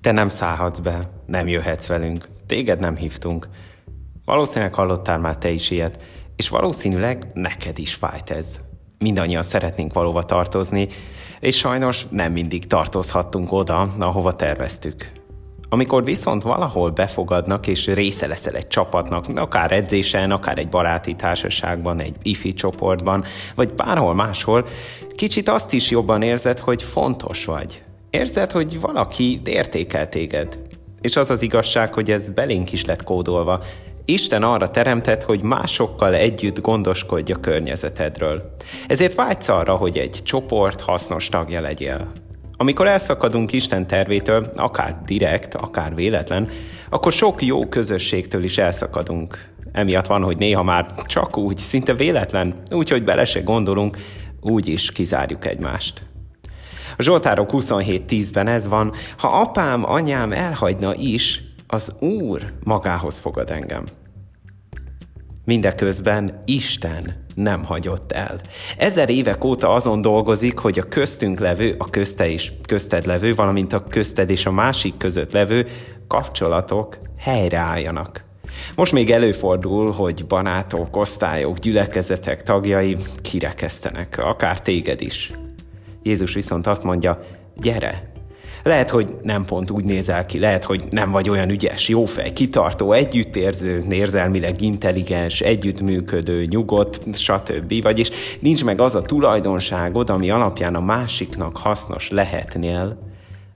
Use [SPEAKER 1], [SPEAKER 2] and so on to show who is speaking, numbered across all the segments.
[SPEAKER 1] Te nem szállhatsz be, nem jöhetsz velünk, téged nem hívtunk. Valószínűleg hallottál már te is ilyet, és valószínűleg neked is fájt ez. Mindannyian szeretnénk valóva tartozni, és sajnos nem mindig tartozhattunk oda, ahova terveztük. Amikor viszont valahol befogadnak, és része leszel egy csapatnak, akár edzésen, akár egy baráti társaságban, egy ifi csoportban, vagy bárhol máshol, kicsit azt is jobban érzed, hogy fontos vagy. Érzed, hogy valaki értékel téged. És az az igazság, hogy ez belénk is lett kódolva. Isten arra teremtett, hogy másokkal együtt gondoskodj a környezetedről. Ezért vágysz arra, hogy egy csoport hasznos tagja legyél. Amikor elszakadunk Isten tervétől, akár direkt, akár véletlen, akkor sok jó közösségtől is elszakadunk. Emiatt van, hogy néha már csak úgy, szinte véletlen, úgy, hogy bele se gondolunk, úgy is kizárjuk egymást. A Zsoltárok 27.10-ben ez van, ha apám, anyám elhagyna is, az Úr magához fogad engem. Mindeközben Isten nem hagyott el. Ezer évek óta azon dolgozik, hogy a köztünk levő, a közte és közted levő, valamint a közted és a másik között levő kapcsolatok helyreálljanak. Most még előfordul, hogy barátok, osztályok, gyülekezetek tagjai kirekesztenek, akár téged is. Jézus viszont azt mondja, gyere, lehet, hogy nem pont úgy nézel ki, lehet, hogy nem vagy olyan ügyes, jófej, kitartó, együttérző, érzelmileg intelligens, együttműködő, nyugodt, stb. Vagyis nincs meg az a tulajdonságod, ami alapján a másiknak hasznos lehetnél,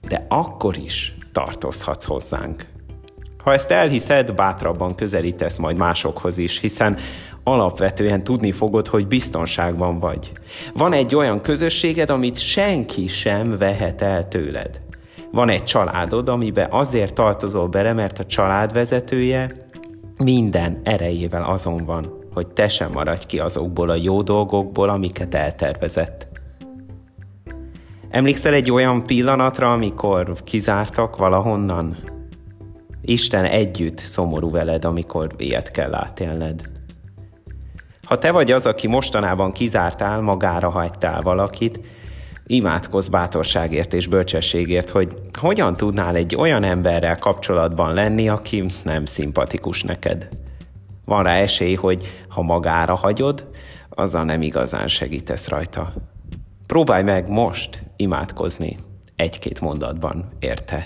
[SPEAKER 1] de akkor is tartozhatsz hozzánk. Ha ezt elhiszed, bátrabban közelítesz majd másokhoz is, hiszen alapvetően tudni fogod, hogy biztonságban vagy. Van egy olyan közösséged, amit senki sem vehet el tőled. Van egy családod, amiben azért tartozol bele, mert a család vezetője minden erejével azon van, hogy te sem maradj ki azokból a jó dolgokból, amiket eltervezett. Emlékszel egy olyan pillanatra, amikor kizártak valahonnan? Isten együtt szomorú veled, amikor ilyet kell átélned. Ha te vagy az, aki mostanában kizártál, magára hagytál valakit, imádkozz bátorságért és bölcsességért, hogy hogyan tudnál egy olyan emberrel kapcsolatban lenni, aki nem szimpatikus neked. Van rá esély, hogy ha magára hagyod, azzal nem igazán segítesz rajta. Próbálj meg most imádkozni egy-két mondatban, érte?